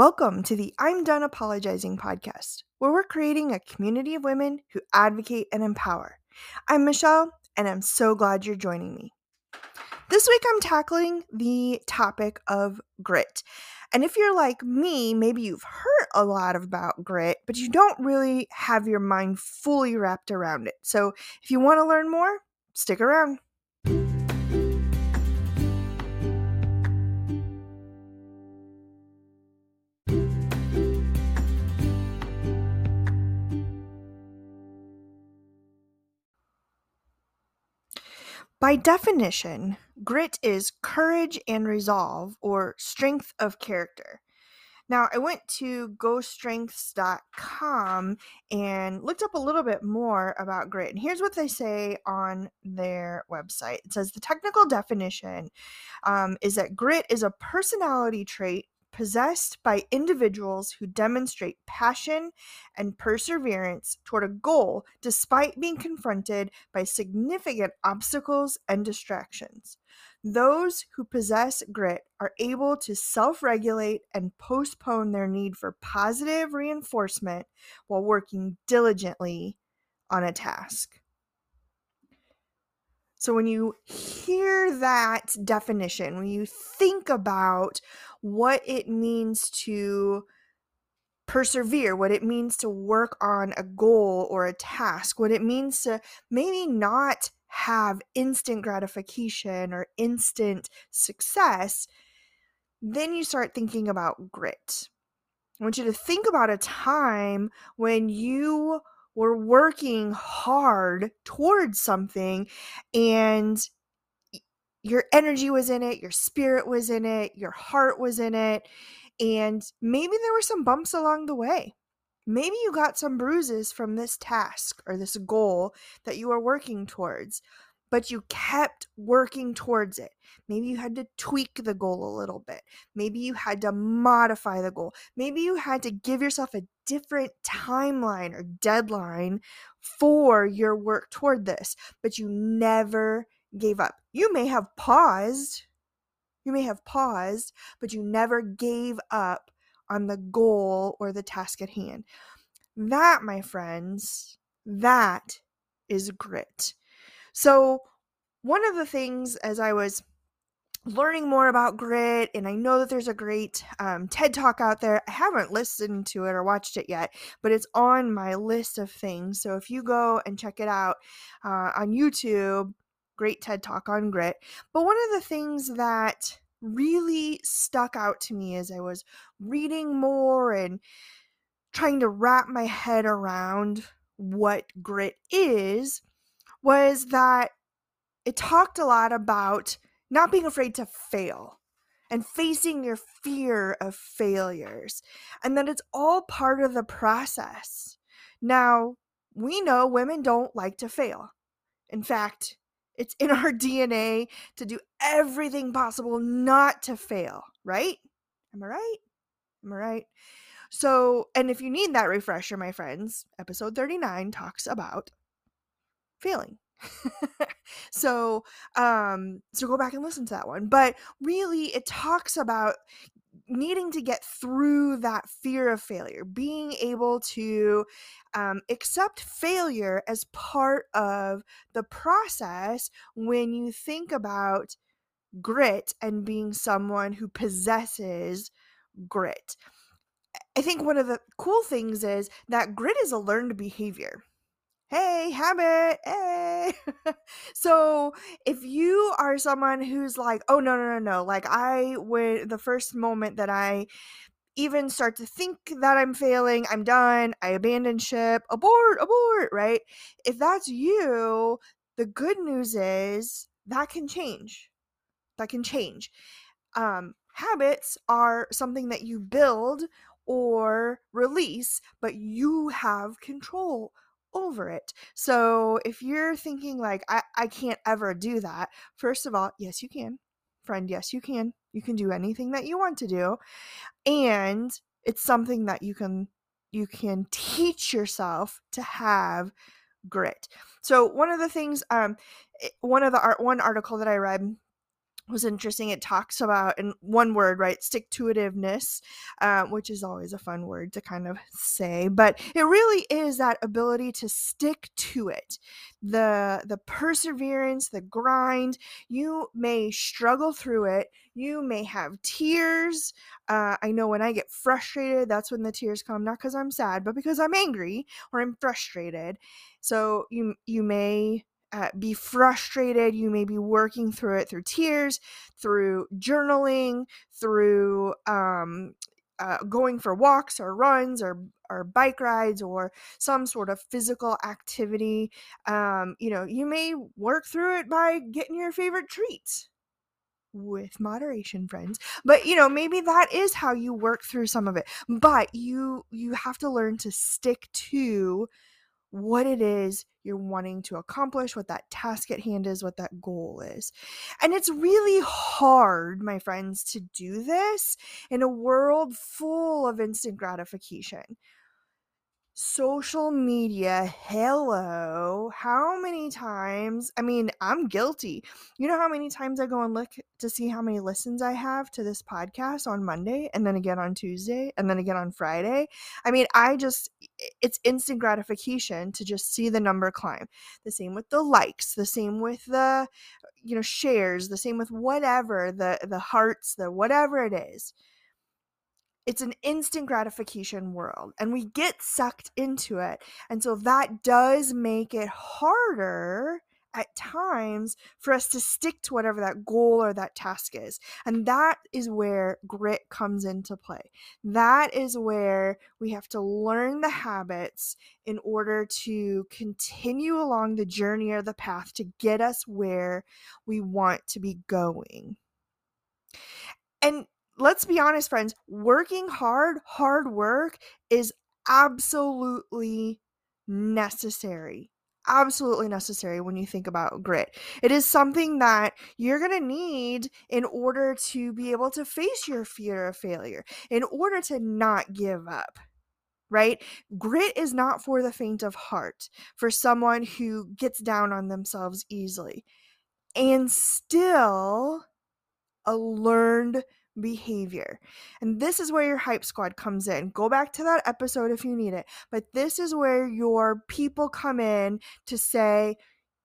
Welcome to the I'm Done Apologizing podcast, where we're creating a community of women who advocate and empower. I'm Michelle, and I'm so glad you're joining me. This week, I'm tackling the topic of grit. And if you're like me, maybe you've heard a lot about grit, but you don't really have your mind fully wrapped around it. So if you want to learn more, stick around. By definition, grit is courage and resolve or strength of character. Now, I went to gostrengths.com and looked up a little bit more about grit. And here's what they say on their website it says the technical definition um, is that grit is a personality trait possessed by individuals who demonstrate passion and perseverance toward a goal despite being confronted by significant obstacles and distractions. Those who possess grit are able to self regulate and postpone their need for positive reinforcement while working diligently on a task. So, when you hear that definition, when you think about what it means to persevere, what it means to work on a goal or a task, what it means to maybe not have instant gratification or instant success, then you start thinking about grit. I want you to think about a time when you were working hard towards something and your energy was in it, your spirit was in it, your heart was in it, and maybe there were some bumps along the way. Maybe you got some bruises from this task or this goal that you are working towards but you kept working towards it. Maybe you had to tweak the goal a little bit. Maybe you had to modify the goal. Maybe you had to give yourself a different timeline or deadline for your work toward this, but you never gave up. You may have paused. You may have paused, but you never gave up on the goal or the task at hand. That, my friends, that is grit. So, one of the things as I was learning more about grit, and I know that there's a great um, TED talk out there. I haven't listened to it or watched it yet, but it's on my list of things. So, if you go and check it out uh, on YouTube, great TED talk on grit. But one of the things that really stuck out to me as I was reading more and trying to wrap my head around what grit is was that it talked a lot about not being afraid to fail and facing your fear of failures, and that it's all part of the process. Now, we know women don't like to fail. In fact, it's in our DNA to do everything possible not to fail, right? Am I right? Am I right? So, and if you need that refresher, my friends, episode 39 talks about failing. so um so go back and listen to that one. But really it talks about needing to get through that fear of failure being able to um, accept failure as part of the process when you think about grit and being someone who possesses grit. I think one of the cool things is that grit is a learned behavior hey habit hey. So if you are someone who's like oh no no no no like i would the first moment that i even start to think that i'm failing i'm done i abandon ship abort abort right? If that's you the good news is that can change that can change. Um habits are something that you build or release but you have control over it. So if you're thinking like I, I can't ever do that, first of all, yes you can. Friend, yes you can. You can do anything that you want to do. And it's something that you can you can teach yourself to have grit. So one of the things um one of the art one article that I read was interesting. It talks about in one word, right? Stick to itiveness, uh, which is always a fun word to kind of say, but it really is that ability to stick to it. The the perseverance, the grind. You may struggle through it. You may have tears. Uh, I know when I get frustrated, that's when the tears come, not because I'm sad, but because I'm angry or I'm frustrated. So you you may uh, be frustrated. You may be working through it through tears, through journaling, through um, uh, going for walks or runs or or bike rides or some sort of physical activity. Um, you know, you may work through it by getting your favorite treats with moderation friends but you know maybe that is how you work through some of it but you you have to learn to stick to what it is you're wanting to accomplish, what that task at hand is, what that goal is. And it's really hard, my friends, to do this in a world full of instant gratification social media hello how many times i mean i'm guilty. You know how many times i go and look to see how many listens i have to this podcast on monday and then again on tuesday and then again on friday? I mean i just it's instant gratification to just see the number climb. The same with the likes the same with the you know shares the same with whatever the the hearts the whatever it is it's an instant gratification world and we get sucked into it. And so that does make it harder at times for us to stick to whatever that goal or that task is. And that is where grit comes into play. That is where we have to learn the habits in order to continue along the journey or the path to get us where we want to be going. And let's be honest, friends, working hard, hard work is absolutely necessary. Absolutely necessary when you think about grit. It is something that you're going to need in order to be able to face your fear of failure, in order to not give up right? Grit is not for the faint of heart, for someone who gets down on themselves easily. And still, a learned behavior. And this is where your hype squad comes in. Go back to that episode if you need it. But this is where your people come in to say,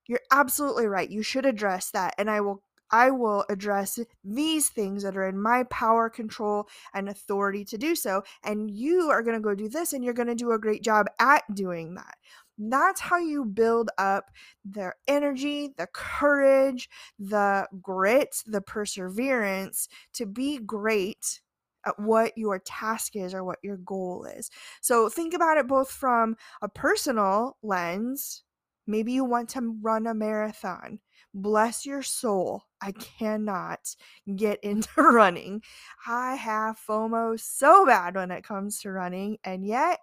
you're absolutely right. You should address that. And I will I will address these things that are in my power, control, and authority to do so. And you are going to go do this, and you're going to do a great job at doing that. That's how you build up the energy, the courage, the grit, the perseverance to be great at what your task is or what your goal is. So think about it both from a personal lens. Maybe you want to run a marathon. Bless your soul. I cannot get into running. I have FOMO so bad when it comes to running, and yet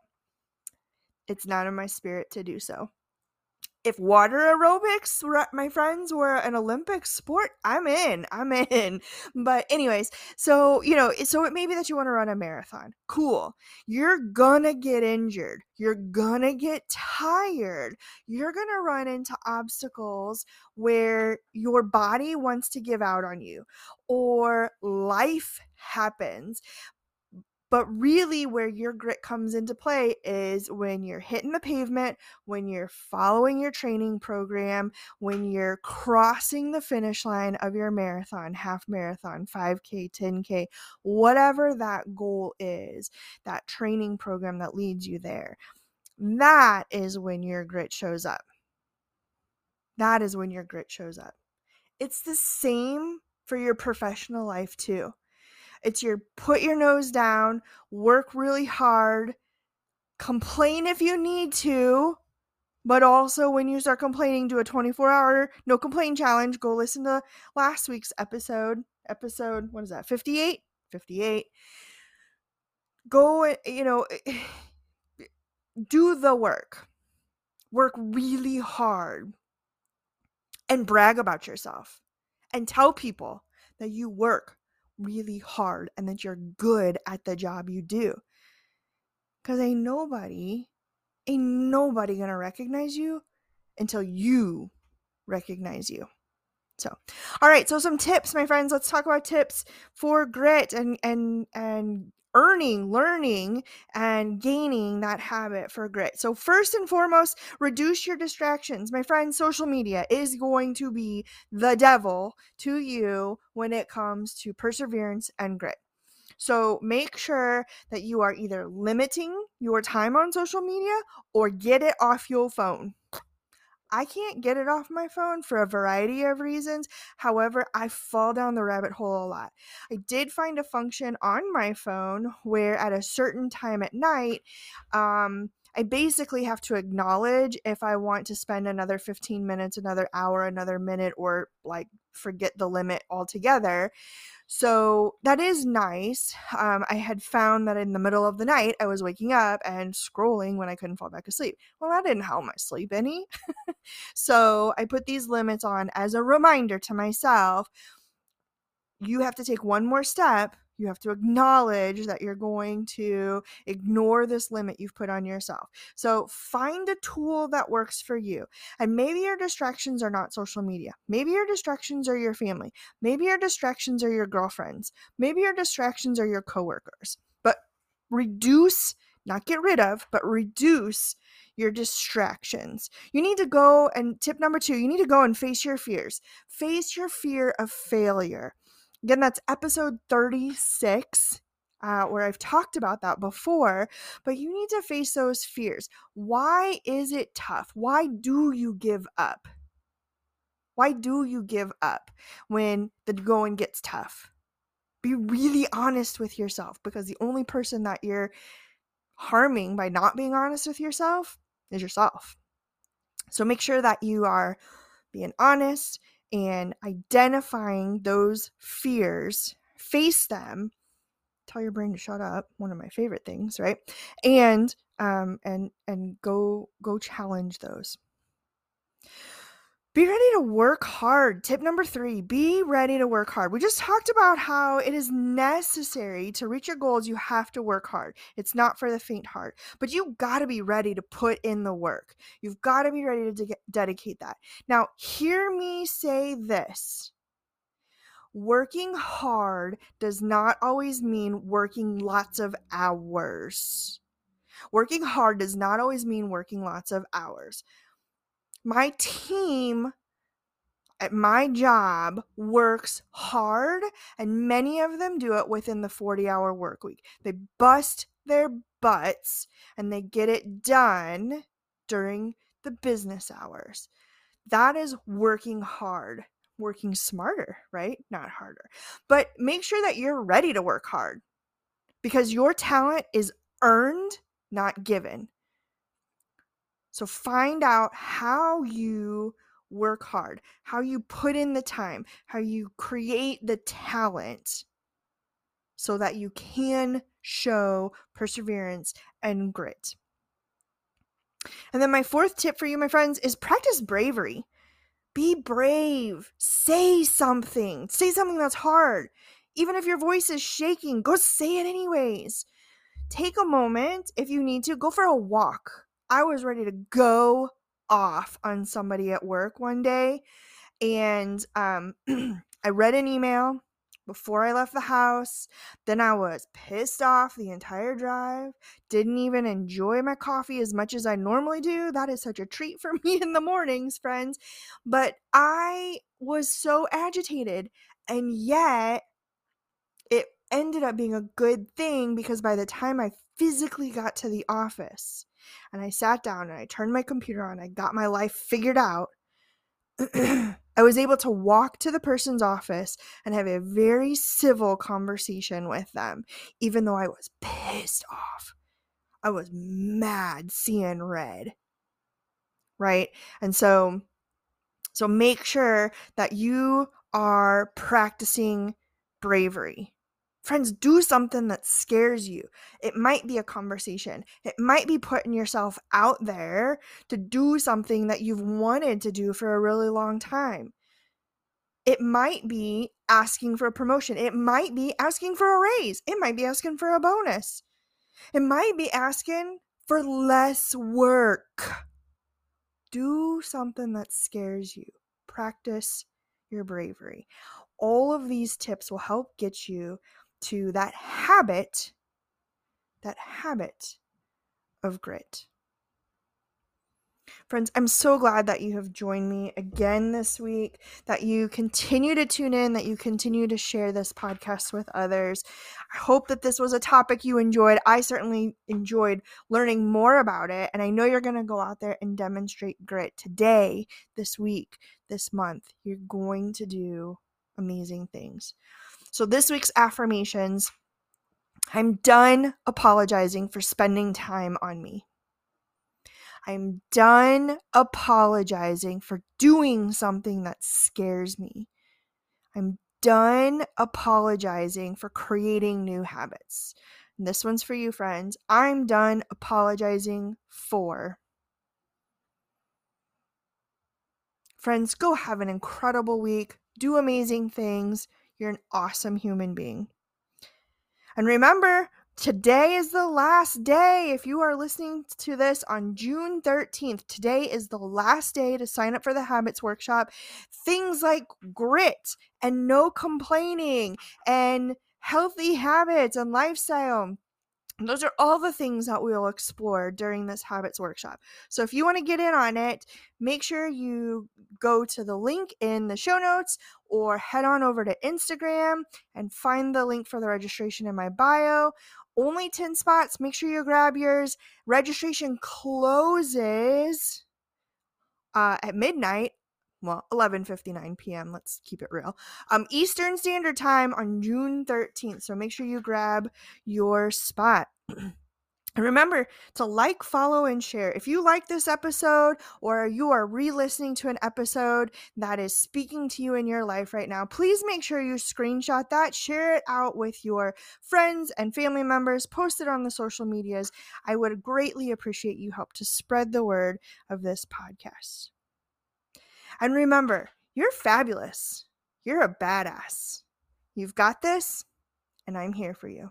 it's not in my spirit to do so. If water aerobics, my friends, were an Olympic sport, I'm in. I'm in. But, anyways, so, you know, so it may be that you want to run a marathon. Cool. You're gonna get injured. You're gonna get tired. You're gonna run into obstacles where your body wants to give out on you or life happens. But really, where your grit comes into play is when you're hitting the pavement, when you're following your training program, when you're crossing the finish line of your marathon, half marathon, 5K, 10K, whatever that goal is, that training program that leads you there. That is when your grit shows up. That is when your grit shows up. It's the same for your professional life, too it's your put your nose down, work really hard, complain if you need to, but also when you start complaining, do a 24 hour no complaint challenge. Go listen to last week's episode. Episode, what is that? 58? 58. Go, eh, you know, eh, eh, do the work. Work really hard and brag about yourself and tell people that you work really hard and that you're good at the job you do. Because ain't nobody, ain't nobody gonna recognize you until you recognize you. So, all right, so some tips, my friends. Let's talk about tips for grit and and and earning, learning, and gaining that habit for grit. So, first and foremost, reduce your distractions. My friend, social media is going to be the devil to you when it comes to perseverance and grit. So, make sure that you are either limiting your time on social media or get it off your phone. I can't get it off my phone for a variety of reasons. However, I fall down the rabbit hole a lot. I did find a function on my phone where at a certain time at night, um, I basically have to acknowledge if I want to spend another 15 minutes, another hour, another minute, or like forget the limit altogether. So that is nice. Um, I had found that in the middle of the night, I was waking up and scrolling when I couldn't fall back asleep. Well, that didn't help my sleep any. so I put these limits on as a reminder to myself you have to take one more step you have to acknowledge that you're going to ignore this limit you've put on yourself. So find a tool that works for you. And maybe your distractions are not social media. Maybe your distractions are your family. Maybe your distractions are your girlfriends. Maybe your distractions are your coworkers. But reduce, not get rid of, but reduce your distractions. You need to go and tip number two, you need to go and face your fears. Face your fear of failure. Again, that's episode 36, uh, where I've talked about that before, but you need to face those fears. Why is it tough? Why do you give up? Why do you give up when the going gets tough? Be really honest with yourself because the only person that you're harming by not being honest with yourself is yourself. So make sure that you are being honest and identifying those fears, face them, tell your brain to shut up, one of my favorite things, right? And um and and go go challenge those. Be ready to work hard. Tip number three be ready to work hard. We just talked about how it is necessary to reach your goals. You have to work hard. It's not for the faint heart, but you got to be ready to put in the work. You've got to be ready to de- dedicate that. Now, hear me say this working hard does not always mean working lots of hours. Working hard does not always mean working lots of hours my team at my job works hard and many of them do it within the 40 hour work week. They bust their butts and they get it done during the business hours. That is working hard working smarter right? Not harder. But make sure that you're ready to work hard because your talent is earned not given so find out how you work hard, how you put in the time, how you create the talent so that you can show perseverance and grit. And then my fourth tip for you, my friends, is practice bravery. Be brave. Say something. Say something that's hard. Even if your voice is shaking, go say it anyways. Take a moment if you need to, go for a walk. I was ready to go off on somebody at work one day and um, I read an email before I left the house. Then I was pissed off the entire drive. Didn't even enjoy my coffee as much as I normally do. That is such a treat for me in the mornings, friends. But I was so agitated. And yet, it ended up being a good thing because by the time I physically got to the office, and I sat down and I turned my computer on. I got my life figured out. I was able to walk to the person's office and have a very civil conversation with them, even though I was pissed off. I was mad seeing red. Right? And so so make sure that you are practicing bravery. Friends, do something that scares you. It might be a conversation. It might be putting yourself out there to do something that you've wanted to do for a really long time. It might be asking for a promotion. It might be asking for a raise. It might be asking for a bonus. It might be asking for less work. Do something that scares you. Practice your bravery. All of these tips will help get you to that habit, that habit of grit. Friends, I'm so glad that you have joined me again this week, that you continue to tune in, that you continue to share this podcast with others. I hope that this was a topic you enjoyed. I certainly enjoyed learning more about it, and I know you're going to go out there and demonstrate grit today, this week, this month. You're going to do amazing things. So, this week's affirmations I'm done apologizing for spending time on me. I'm done apologizing for doing something that scares me. I'm done apologizing for creating new habits. And this one's for you, friends. I'm done apologizing for. Friends, go have an incredible week. Do amazing things. You're an awesome human being. And remember, Today is the last day. If you are listening to this on June 13th, today is the last day to sign up for the Habits Workshop. Things like grit and no complaining and healthy habits and lifestyle those are all the things that we'll explore during this habits workshop. So if you want to get in on it, make sure you go to the link in the show notes or head on over to Instagram and find the link for the registration in my bio. Only 10 spots. Make sure you grab yours. Registration closes uh, at midnight well 11:59 p.m. let's keep it real um eastern standard time on June 13th so make sure you grab your spot remember to like, follow, and share. If you like this episode or you are re listening to an episode that is speaking to you in your life right now, please make sure you screenshot that, share it out with your friends and family members, post it on the social medias. I would greatly appreciate you help to spread the word of this podcast. And remember, you're fabulous. You're a badass. You've got this, and I'm here for you.